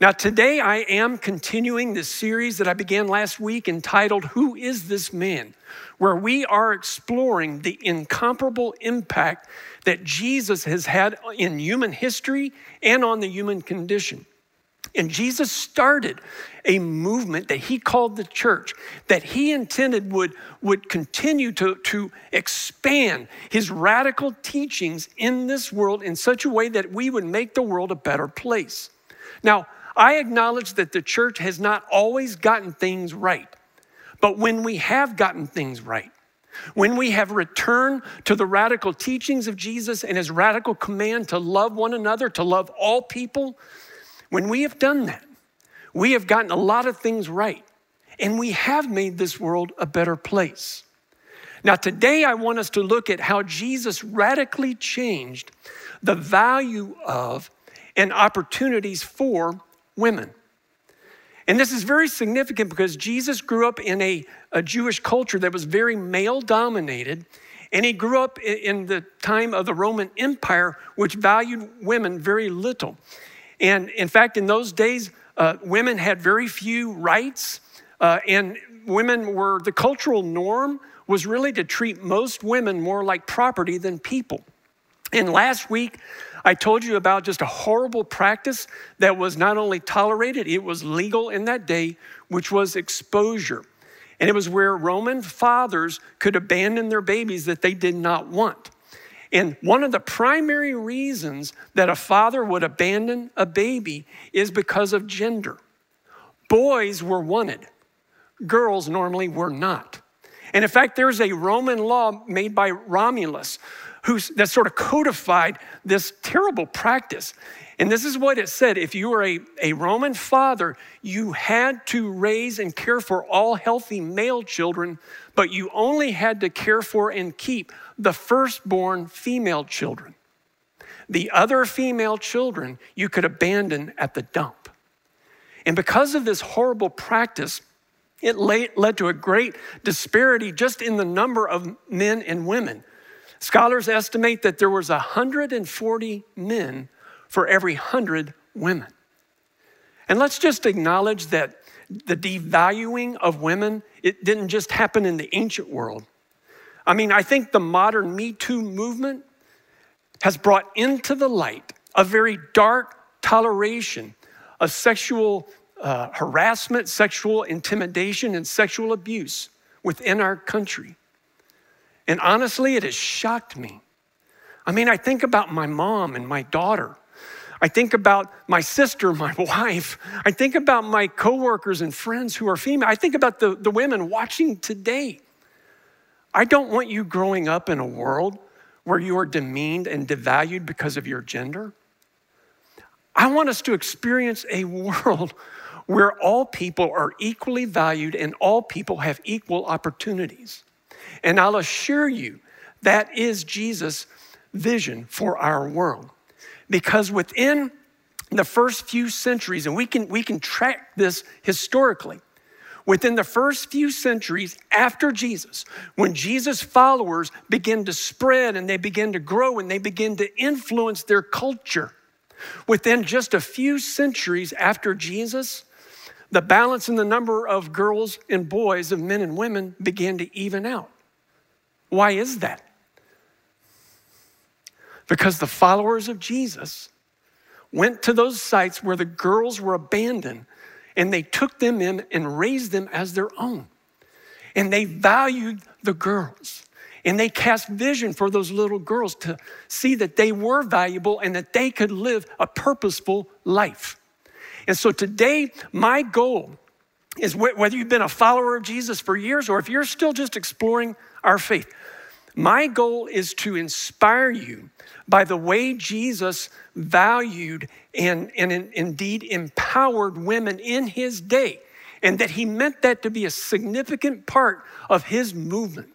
Now, today I am continuing this series that I began last week entitled, Who is This Man? where we are exploring the incomparable impact that Jesus has had in human history and on the human condition. And Jesus started a movement that he called the church, that he intended would, would continue to, to expand his radical teachings in this world in such a way that we would make the world a better place. Now, I acknowledge that the church has not always gotten things right, but when we have gotten things right, when we have returned to the radical teachings of Jesus and his radical command to love one another, to love all people, when we have done that, we have gotten a lot of things right and we have made this world a better place. Now, today I want us to look at how Jesus radically changed the value of and opportunities for women. And this is very significant because Jesus grew up in a, a Jewish culture that was very male dominated. And he grew up in the time of the Roman Empire, which valued women very little. And in fact, in those days, uh, women had very few rights, uh, and women were the cultural norm was really to treat most women more like property than people. And last week, I told you about just a horrible practice that was not only tolerated, it was legal in that day, which was exposure. And it was where Roman fathers could abandon their babies that they did not want. And one of the primary reasons that a father would abandon a baby is because of gender. Boys were wanted, girls normally were not. And in fact, there's a Roman law made by Romulus who's, that sort of codified this terrible practice. And this is what it said if you were a, a Roman father, you had to raise and care for all healthy male children, but you only had to care for and keep the firstborn female children. The other female children you could abandon at the dump. And because of this horrible practice, it led to a great disparity just in the number of men and women. Scholars estimate that there was 140 men for every 100 women. And let's just acknowledge that the devaluing of women, it didn't just happen in the ancient world. I mean, I think the modern Me Too movement has brought into the light a very dark toleration of sexual uh, harassment, sexual intimidation, and sexual abuse within our country. And honestly, it has shocked me. I mean, I think about my mom and my daughter. I think about my sister, my wife. I think about my coworkers and friends who are female. I think about the, the women watching today. I don't want you growing up in a world where you are demeaned and devalued because of your gender. I want us to experience a world where all people are equally valued and all people have equal opportunities. And I'll assure you, that is Jesus' vision for our world. Because within the first few centuries, and we can, we can track this historically, within the first few centuries after Jesus, when Jesus' followers begin to spread and they begin to grow and they begin to influence their culture, within just a few centuries after Jesus, the balance in the number of girls and boys, of men and women, began to even out. Why is that? Because the followers of Jesus went to those sites where the girls were abandoned and they took them in and raised them as their own. And they valued the girls. And they cast vision for those little girls to see that they were valuable and that they could live a purposeful life. And so today, my goal is whether you've been a follower of Jesus for years or if you're still just exploring our faith, my goal is to inspire you by the way Jesus valued and, and in, indeed empowered women in his day, and that he meant that to be a significant part of his movement.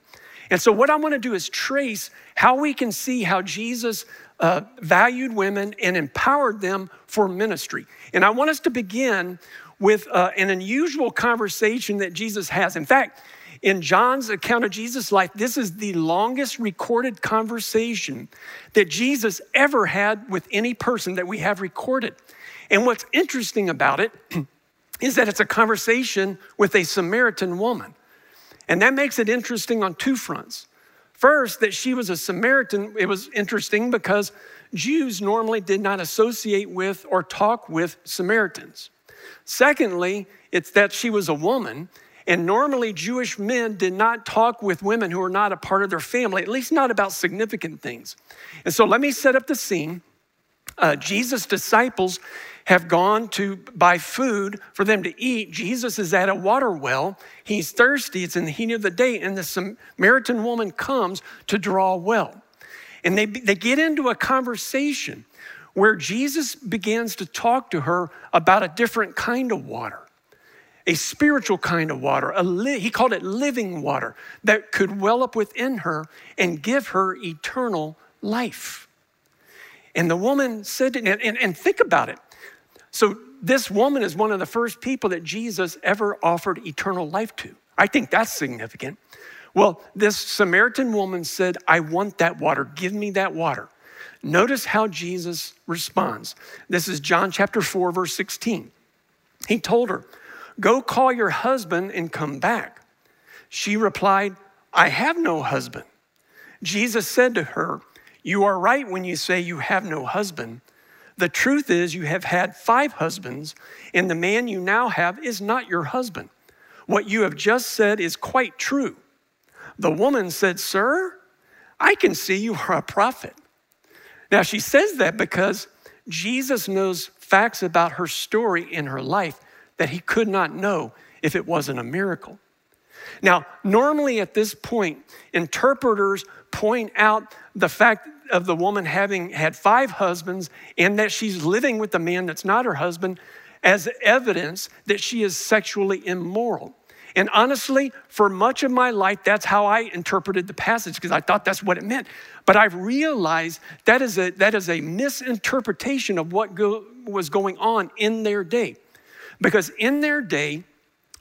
And so, what I want to do is trace how we can see how Jesus uh, valued women and empowered them for ministry. And I want us to begin with uh, an unusual conversation that Jesus has. In fact, in John's account of Jesus' life, this is the longest recorded conversation that Jesus ever had with any person that we have recorded. And what's interesting about it is that it's a conversation with a Samaritan woman. And that makes it interesting on two fronts. First, that she was a Samaritan, it was interesting because Jews normally did not associate with or talk with Samaritans. Secondly, it's that she was a woman, and normally Jewish men did not talk with women who were not a part of their family, at least not about significant things. And so let me set up the scene. Uh, Jesus' disciples have gone to buy food for them to eat. Jesus is at a water well. He's thirsty. It's in the heat of the day, and the Samaritan woman comes to draw well. And they, they get into a conversation where Jesus begins to talk to her about a different kind of water, a spiritual kind of water. Li- he called it living water that could well up within her and give her eternal life. And the woman said, and, and, and think about it. So, this woman is one of the first people that Jesus ever offered eternal life to. I think that's significant. Well, this Samaritan woman said, I want that water. Give me that water. Notice how Jesus responds. This is John chapter 4, verse 16. He told her, Go call your husband and come back. She replied, I have no husband. Jesus said to her, You are right when you say you have no husband. The truth is, you have had five husbands, and the man you now have is not your husband. What you have just said is quite true. The woman said, Sir, I can see you are a prophet. Now, she says that because Jesus knows facts about her story in her life that he could not know if it wasn't a miracle. Now, normally at this point, interpreters point out the fact of the woman having had five husbands and that she's living with the man that's not her husband as evidence that she is sexually immoral. And honestly, for much of my life, that's how I interpreted the passage because I thought that's what it meant. But I've realized that is a, that is a misinterpretation of what go, was going on in their day. Because in their day,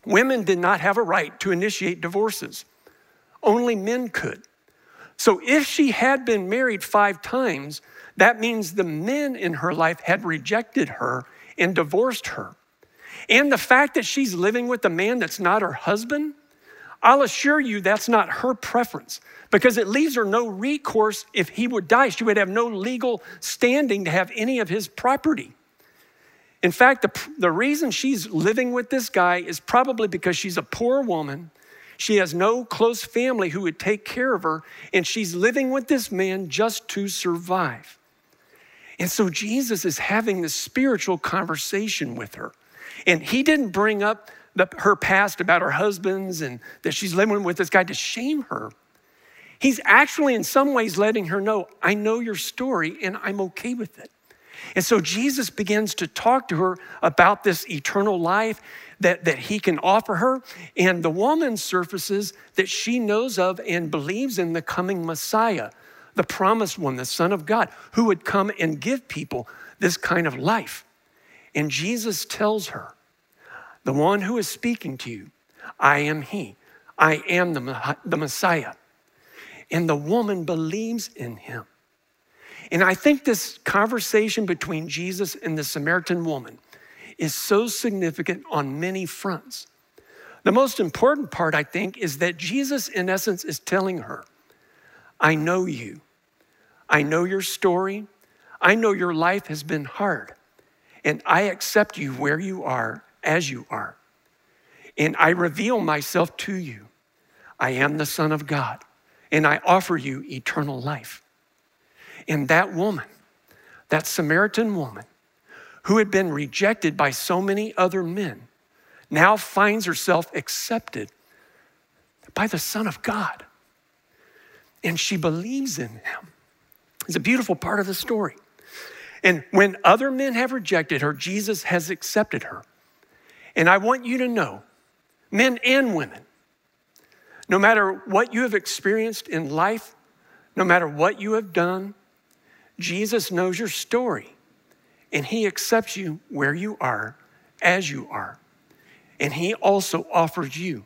women did not have a right to initiate divorces, only men could. So if she had been married five times, that means the men in her life had rejected her and divorced her. And the fact that she's living with a man that's not her husband, I'll assure you that's not her preference because it leaves her no recourse if he would die. She would have no legal standing to have any of his property. In fact, the, the reason she's living with this guy is probably because she's a poor woman she has no close family who would take care of her, and she's living with this man just to survive. And so Jesus is having this spiritual conversation with her. And he didn't bring up the, her past about her husbands and that she's living with this guy to shame her. He's actually, in some ways, letting her know, I know your story and I'm okay with it. And so Jesus begins to talk to her about this eternal life that, that he can offer her. And the woman surfaces that she knows of and believes in the coming Messiah, the promised one, the Son of God, who would come and give people this kind of life. And Jesus tells her, The one who is speaking to you, I am he. I am the, the Messiah. And the woman believes in him. And I think this conversation between Jesus and the Samaritan woman is so significant on many fronts. The most important part, I think, is that Jesus, in essence, is telling her, I know you. I know your story. I know your life has been hard. And I accept you where you are, as you are. And I reveal myself to you. I am the Son of God, and I offer you eternal life. And that woman, that Samaritan woman, who had been rejected by so many other men, now finds herself accepted by the Son of God. And she believes in him. It's a beautiful part of the story. And when other men have rejected her, Jesus has accepted her. And I want you to know, men and women, no matter what you have experienced in life, no matter what you have done, Jesus knows your story and He accepts you where you are, as you are. And He also offers you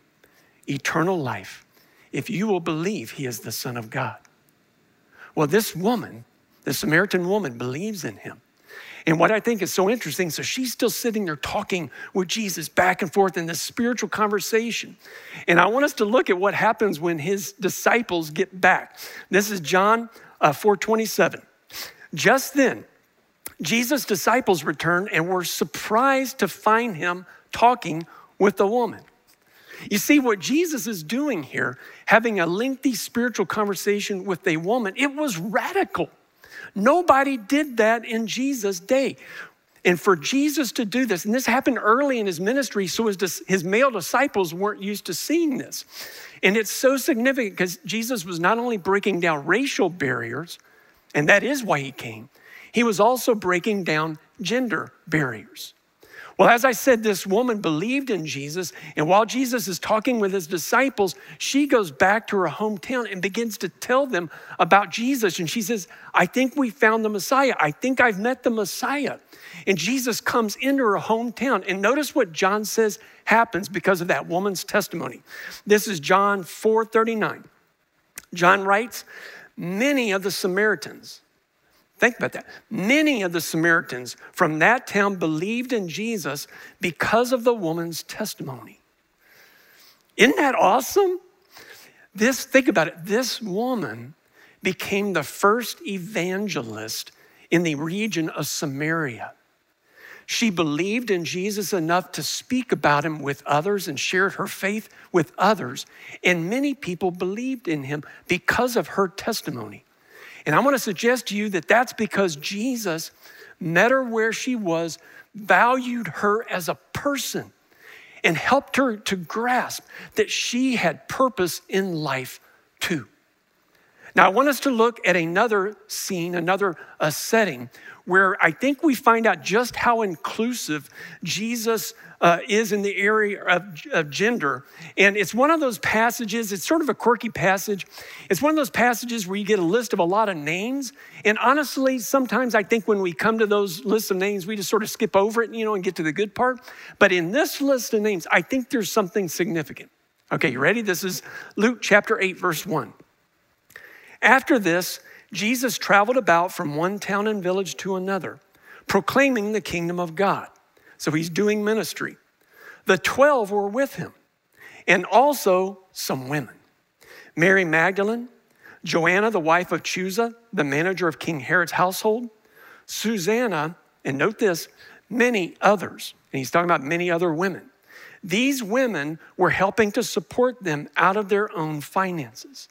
eternal life if you will believe He is the Son of God. Well, this woman, the Samaritan woman, believes in Him. And what I think is so interesting, so she's still sitting there talking with Jesus back and forth in this spiritual conversation. And I want us to look at what happens when his disciples get back. This is John uh, 427. Just then, Jesus' disciples returned and were surprised to find him talking with the woman. You see, what Jesus is doing here, having a lengthy spiritual conversation with a woman, it was radical. Nobody did that in Jesus' day. And for Jesus to do this, and this happened early in his ministry, so his, his male disciples weren't used to seeing this. And it's so significant because Jesus was not only breaking down racial barriers, and that is why he came, he was also breaking down gender barriers. Well, as I said, this woman believed in Jesus, and while Jesus is talking with his disciples, she goes back to her hometown and begins to tell them about Jesus. And she says, I think we found the Messiah. I think I've met the Messiah. And Jesus comes into her hometown. And notice what John says happens because of that woman's testimony. This is John 4 39. John writes, Many of the Samaritans, Think about that. Many of the Samaritans from that town believed in Jesus because of the woman's testimony. Isn't that awesome? This, think about it. This woman became the first evangelist in the region of Samaria. She believed in Jesus enough to speak about him with others and shared her faith with others. And many people believed in him because of her testimony. And I want to suggest to you that that's because Jesus met her where she was, valued her as a person, and helped her to grasp that she had purpose in life too. Now, I want us to look at another scene, another uh, setting where I think we find out just how inclusive Jesus uh, is in the area of, of gender. And it's one of those passages, it's sort of a quirky passage. It's one of those passages where you get a list of a lot of names. And honestly, sometimes I think when we come to those lists of names, we just sort of skip over it, you know, and get to the good part. But in this list of names, I think there's something significant. Okay, you ready? This is Luke chapter 8, verse 1. After this, Jesus traveled about from one town and village to another, proclaiming the kingdom of God. So he's doing ministry. The 12 were with him, and also some women Mary Magdalene, Joanna, the wife of Chuza, the manager of King Herod's household, Susanna, and note this, many others. And he's talking about many other women. These women were helping to support them out of their own finances.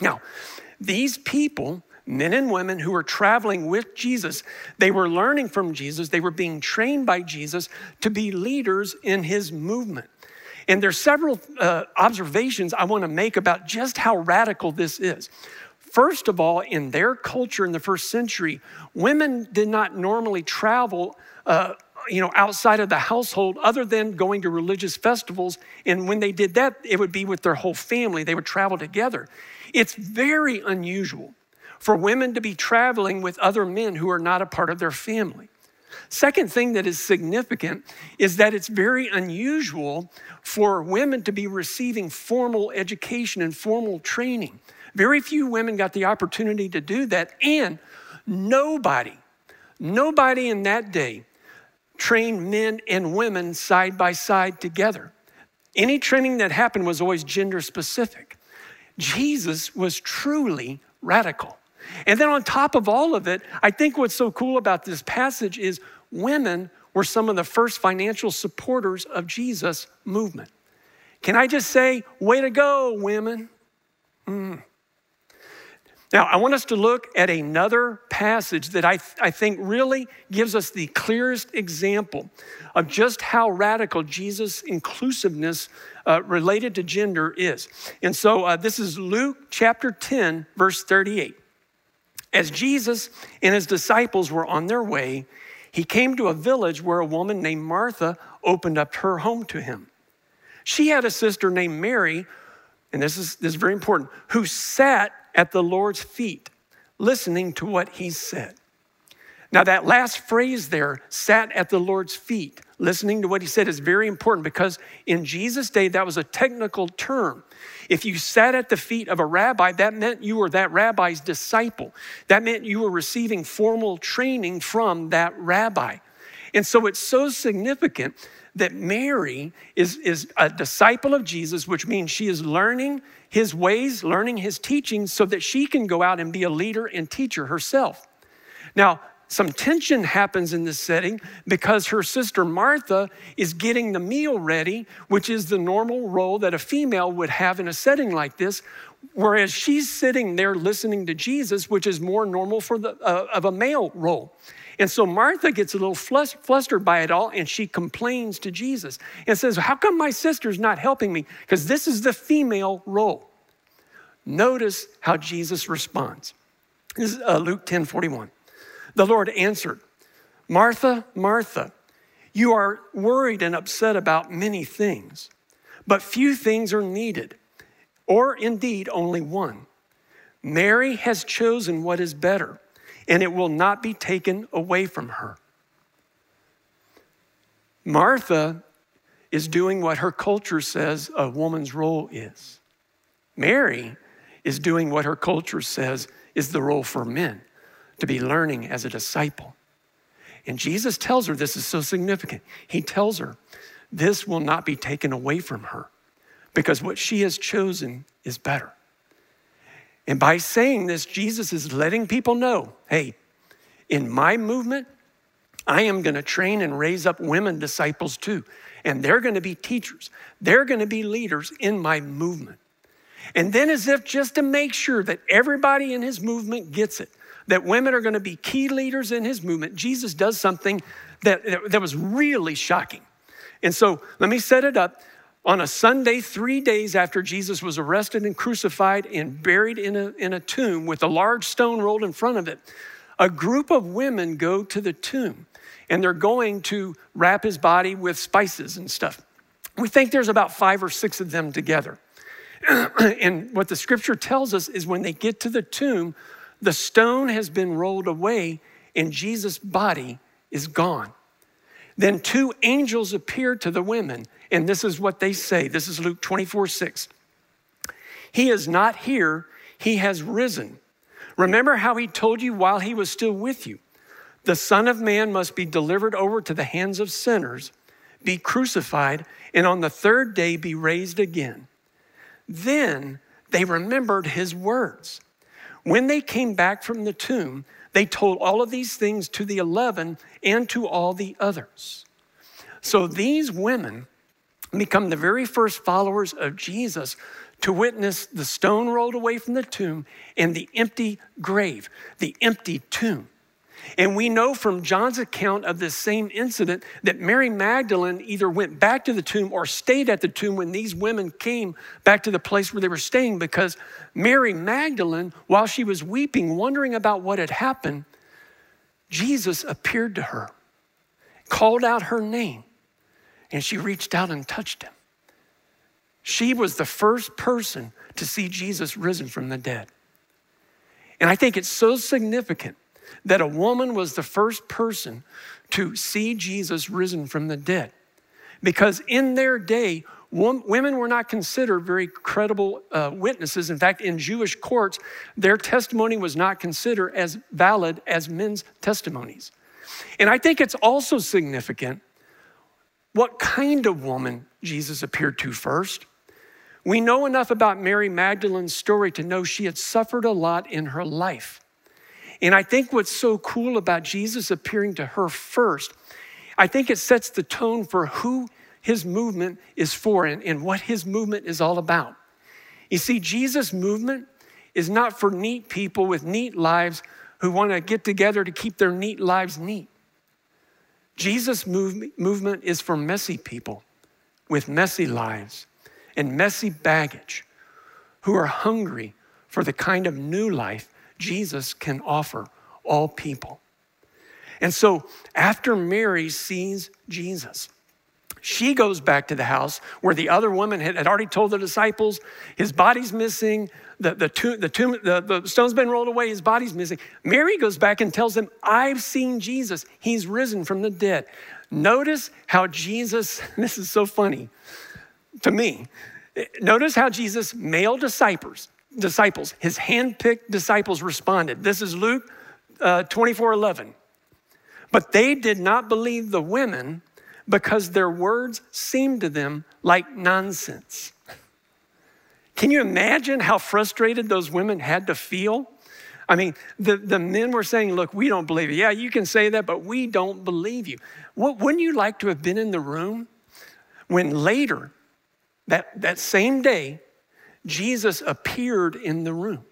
Now, these people, men and women who were traveling with Jesus, they were learning from Jesus, they were being trained by Jesus to be leaders in his movement. And there's several uh, observations I want to make about just how radical this is. First of all, in their culture in the first century, women did not normally travel uh, you know, outside of the household other than going to religious festivals. And when they did that, it would be with their whole family. They would travel together. It's very unusual for women to be traveling with other men who are not a part of their family. Second thing that is significant is that it's very unusual for women to be receiving formal education and formal training. Very few women got the opportunity to do that, and nobody, nobody in that day trained men and women side by side together. Any training that happened was always gender specific. Jesus was truly radical. And then on top of all of it, I think what's so cool about this passage is women were some of the first financial supporters of Jesus' movement. Can I just say, way to go, women? Mm. Now, I want us to look at another passage that I, th- I think really gives us the clearest example of just how radical Jesus' inclusiveness uh, related to gender is. And so uh, this is Luke chapter 10, verse 38. As Jesus and his disciples were on their way, he came to a village where a woman named Martha opened up her home to him. She had a sister named Mary, and this is, this is very important, who sat at the Lord's feet, listening to what he said. Now, that last phrase there, sat at the Lord's feet, listening to what he said, is very important because in Jesus' day, that was a technical term. If you sat at the feet of a rabbi, that meant you were that rabbi's disciple. That meant you were receiving formal training from that rabbi. And so it's so significant that Mary is, is a disciple of Jesus, which means she is learning his ways, learning his teachings, so that she can go out and be a leader and teacher herself. Now, some tension happens in this setting because her sister Martha is getting the meal ready, which is the normal role that a female would have in a setting like this, whereas she's sitting there listening to Jesus, which is more normal for the uh, of a male role. And so Martha gets a little flustered by it all and she complains to Jesus and says, How come my sister's not helping me? Because this is the female role. Notice how Jesus responds. This is uh, Luke 10 41. The Lord answered, Martha, Martha, you are worried and upset about many things, but few things are needed, or indeed only one. Mary has chosen what is better, and it will not be taken away from her. Martha is doing what her culture says a woman's role is. Mary is doing what her culture says is the role for men to be learning as a disciple. And Jesus tells her this is so significant. He tells her this will not be taken away from her because what she has chosen is better. And by saying this, Jesus is letting people know hey, in my movement, I am going to train and raise up women disciples too. And they're going to be teachers, they're going to be leaders in my movement. And then, as if just to make sure that everybody in his movement gets it, that women are going to be key leaders in his movement, Jesus does something that, that was really shocking. And so let me set it up. On a Sunday, three days after Jesus was arrested and crucified and buried in a, in a tomb with a large stone rolled in front of it, a group of women go to the tomb and they're going to wrap his body with spices and stuff. We think there's about five or six of them together. and what the scripture tells us is when they get to the tomb, the stone has been rolled away and Jesus' body is gone. Then two angels appear to the women, and this is what they say. This is Luke 24 6. He is not here, he has risen. Remember how he told you while he was still with you the Son of Man must be delivered over to the hands of sinners, be crucified, and on the third day be raised again. Then they remembered his words when they came back from the tomb, they told all of these things to the 11 and to all the others. So these women become the very first followers of Jesus to witness the stone rolled away from the tomb and the empty grave, the empty tomb. And we know from John's account of this same incident that Mary Magdalene either went back to the tomb or stayed at the tomb when these women came back to the place where they were staying because Mary Magdalene, while she was weeping, wondering about what had happened, Jesus appeared to her, called out her name, and she reached out and touched him. She was the first person to see Jesus risen from the dead. And I think it's so significant that a woman was the first person to see Jesus risen from the dead. Because in their day, women were not considered very credible uh, witnesses. In fact, in Jewish courts, their testimony was not considered as valid as men's testimonies. And I think it's also significant what kind of woman Jesus appeared to first. We know enough about Mary Magdalene's story to know she had suffered a lot in her life. And I think what's so cool about Jesus appearing to her first, I think it sets the tone for who his movement is for and, and what his movement is all about. You see, Jesus' movement is not for neat people with neat lives who want to get together to keep their neat lives neat. Jesus' move, movement is for messy people with messy lives and messy baggage who are hungry for the kind of new life Jesus can offer all people. And so after Mary sees Jesus, She goes back to the house where the other woman had, had already told the disciples his body's missing, the, the, tomb, the, tomb, the, the stone's been rolled away, his body's missing. Mary goes back and tells them, I've seen Jesus. He's risen from the dead. Notice how Jesus, this is so funny to me. Notice how Jesus' male disciples, disciples, his handpicked disciples responded. This is Luke uh, 24 11. But they did not believe the women because their words seemed to them like nonsense. Can you imagine how frustrated those women had to feel? I mean, the, the men were saying, Look, we don't believe you. Yeah, you can say that, but we don't believe you. What, wouldn't you like to have been in the room when later, that, that same day, Jesus appeared in the room?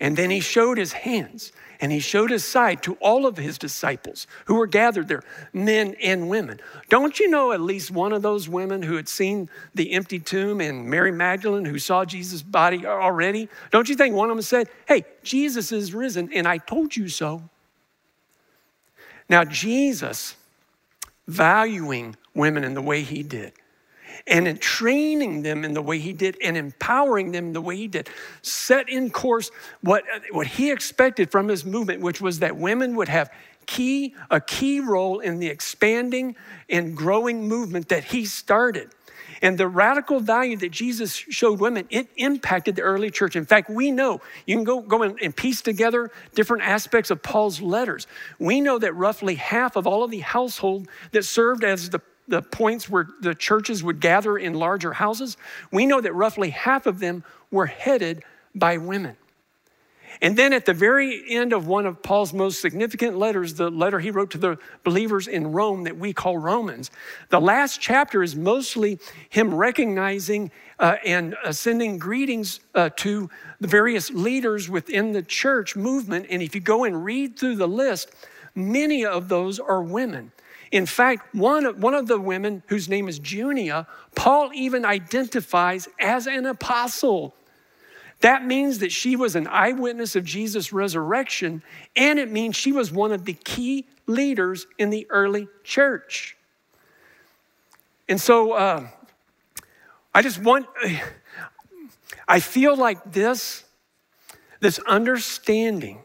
And then he showed his hands and he showed his side to all of his disciples who were gathered there, men and women. Don't you know at least one of those women who had seen the empty tomb and Mary Magdalene who saw Jesus' body already? Don't you think one of them said, Hey, Jesus is risen, and I told you so? Now, Jesus, valuing women in the way he did, and in training them in the way he did and empowering them the way he did, set in course what, what he expected from his movement, which was that women would have key, a key role in the expanding and growing movement that he started. And the radical value that Jesus showed women, it impacted the early church. In fact, we know, you can go, go and piece together different aspects of Paul's letters. We know that roughly half of all of the household that served as the the points where the churches would gather in larger houses, we know that roughly half of them were headed by women. And then at the very end of one of Paul's most significant letters, the letter he wrote to the believers in Rome that we call Romans, the last chapter is mostly him recognizing uh, and uh, sending greetings uh, to the various leaders within the church movement. And if you go and read through the list, many of those are women. In fact, one, one of the women, whose name is Junia, Paul even identifies as an apostle. That means that she was an eyewitness of Jesus' resurrection, and it means she was one of the key leaders in the early church. And so uh, I just want, I feel like this, this understanding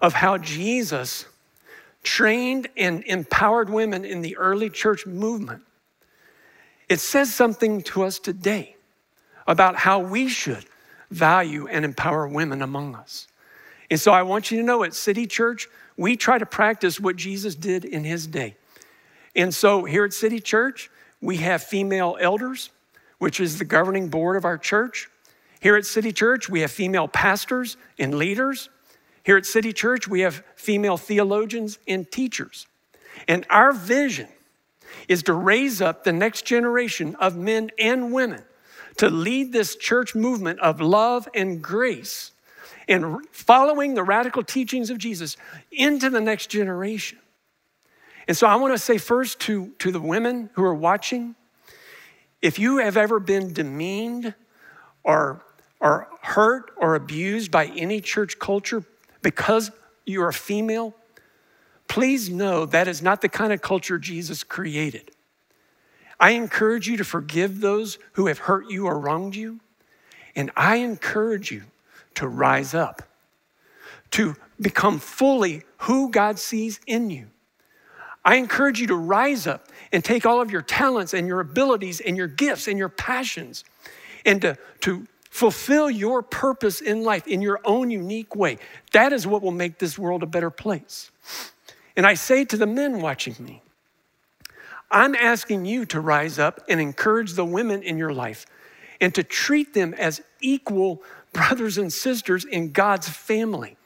of how Jesus trained and empowered women in the early church movement, it says something to us today about how we should value and empower women among us. And so I want you to know at City Church, we try to practice what Jesus did in his day. And so here at City Church, we have female elders, which is the governing board of our church. Here at City Church, we have female pastors and leaders. Here at City Church, we have female theologians and teachers. And our vision is to raise up the next generation of men and women to lead this church movement of love and grace and following the radical teachings of Jesus into the next generation. And so I want to say first to, to the women who are watching if you have ever been demeaned or, or hurt or abused by any church culture, because you're a female, please know that is not the kind of culture Jesus created. I encourage you to forgive those who have hurt you or wronged you. And I encourage you to rise up, to become fully who God sees in you. I encourage you to rise up and take all of your talents and your abilities and your gifts and your passions and to, to Fulfill your purpose in life in your own unique way. That is what will make this world a better place. And I say to the men watching me, I'm asking you to rise up and encourage the women in your life and to treat them as equal brothers and sisters in God's family.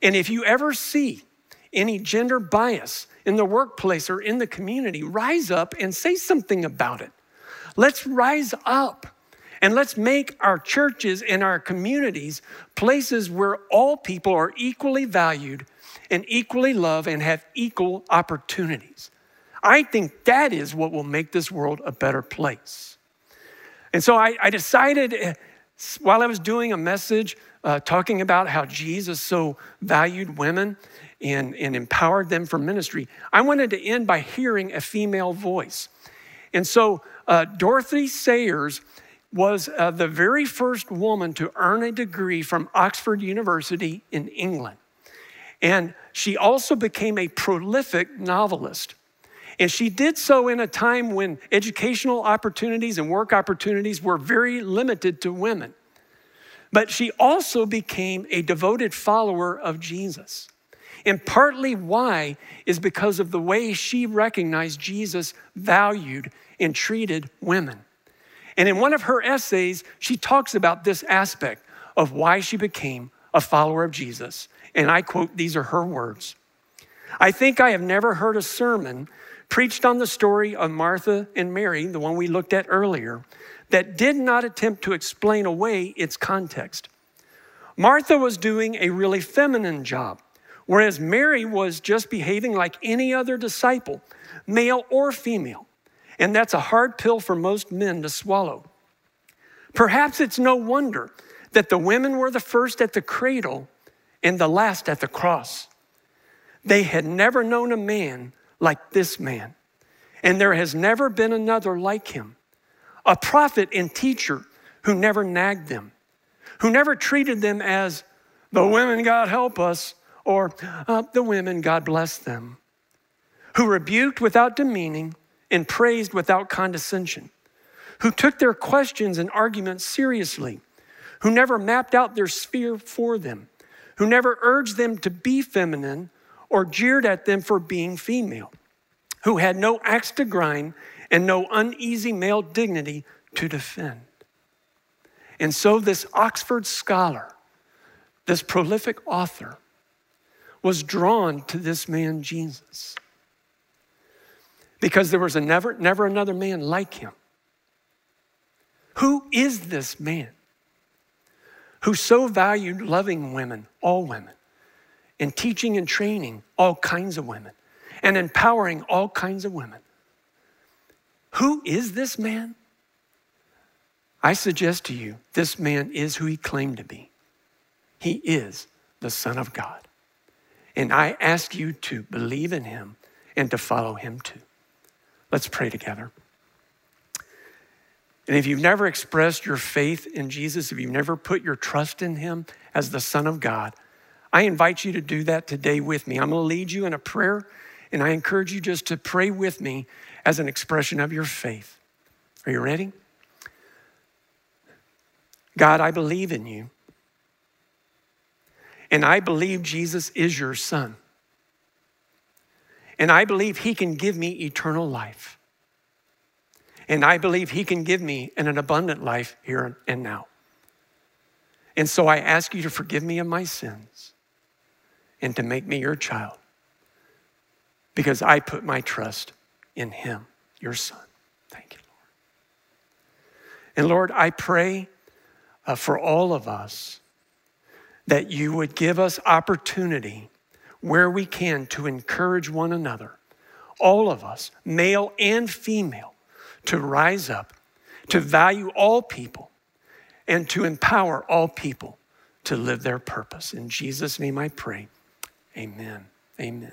And if you ever see any gender bias in the workplace or in the community, rise up and say something about it. Let's rise up. And let's make our churches and our communities places where all people are equally valued and equally loved and have equal opportunities. I think that is what will make this world a better place. And so I, I decided eh, while I was doing a message uh, talking about how Jesus so valued women and, and empowered them for ministry, I wanted to end by hearing a female voice. And so uh, Dorothy Sayers was uh, the very first woman to earn a degree from Oxford University in England. And she also became a prolific novelist. And she did so in a time when educational opportunities and work opportunities were very limited to women. But she also became a devoted follower of Jesus. And partly why is because of the way she recognized Jesus valued and treated women. And in one of her essays, she talks about this aspect of why she became a follower of Jesus. And I quote, these are her words I think I have never heard a sermon preached on the story of Martha and Mary, the one we looked at earlier, that did not attempt to explain away its context. Martha was doing a really feminine job, whereas Mary was just behaving like any other disciple, male or female. And that's a hard pill for most men to swallow. Perhaps it's no wonder that the women were the first at the cradle and the last at the cross. They had never known a man like this man, and there has never been another like him. A prophet and teacher who never nagged them, who never treated them as the women, God help us, or uh, the women, God bless them, who rebuked without demeaning and praised without condescension, who took their questions and arguments seriously, who never mapped out their sphere for them, who never urged them to be feminine or jeered at them for being female, who had no axe to grind and no uneasy male dignity to defend. And so, this Oxford scholar, this prolific author, was drawn to this man, Jesus, because there was a never, never another man like him. Who is this man who so valued loving women, all women, and teaching and training all kinds of women and empowering all kinds of women. Who is this man? I suggest to you, this man is who he claimed to be. He is the Son of God. And I ask you to believe in him and to follow him too. Let's pray together. And if you've never expressed your faith in Jesus, if you've never put your trust in him as the Son of God, I invite you to do that today with me. I'm going to lead you in a prayer, and I encourage you just to pray with me as an expression of your faith. Are you ready? God, I believe in you. And I believe Jesus is your son. And I believe he can give me eternal life. And I believe he can give me an, abundant life here and now. And so I ask you to forgive me of my sins and to make me your child because I put my trust in him, your son. Thank you, Lord. And Lord, I pray uh, for all of us that you would give us opportunity where we can to encourage one another, all of us, male and female, to rise up, to value all people, and to empower all people to live their purpose. In Jesus' name I pray. Amen. Amen.